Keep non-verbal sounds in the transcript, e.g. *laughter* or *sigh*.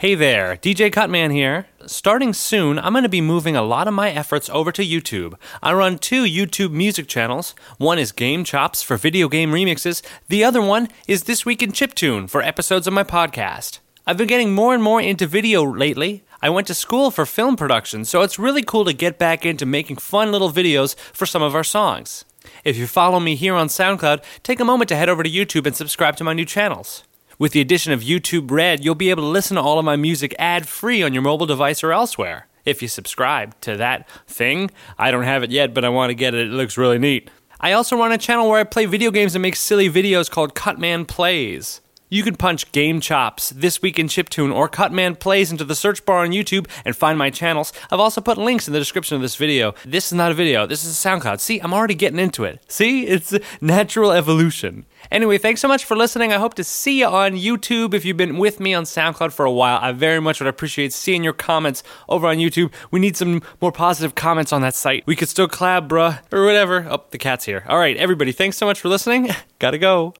Hey there, DJ Cutman here. Starting soon, I'm going to be moving a lot of my efforts over to YouTube. I run two YouTube music channels. One is Game Chops for video game remixes, the other one is This Week in Chiptune for episodes of my podcast. I've been getting more and more into video lately. I went to school for film production, so it's really cool to get back into making fun little videos for some of our songs. If you follow me here on SoundCloud, take a moment to head over to YouTube and subscribe to my new channels. With the addition of YouTube Red, you'll be able to listen to all of my music ad free on your mobile device or elsewhere. If you subscribe to that thing, I don't have it yet, but I want to get it. It looks really neat. I also run a channel where I play video games and make silly videos called Cutman Plays. You can punch Game Chops, This Week in Chiptune, or Cutman Plays into the search bar on YouTube and find my channels. I've also put links in the description of this video. This is not a video, this is a SoundCloud. See, I'm already getting into it. See, it's natural evolution. Anyway, thanks so much for listening. I hope to see you on YouTube if you've been with me on SoundCloud for a while. I very much would appreciate seeing your comments over on YouTube. We need some more positive comments on that site. We could still collab, bruh, or whatever. Oh, the cat's here. All right, everybody, thanks so much for listening. *laughs* Gotta go.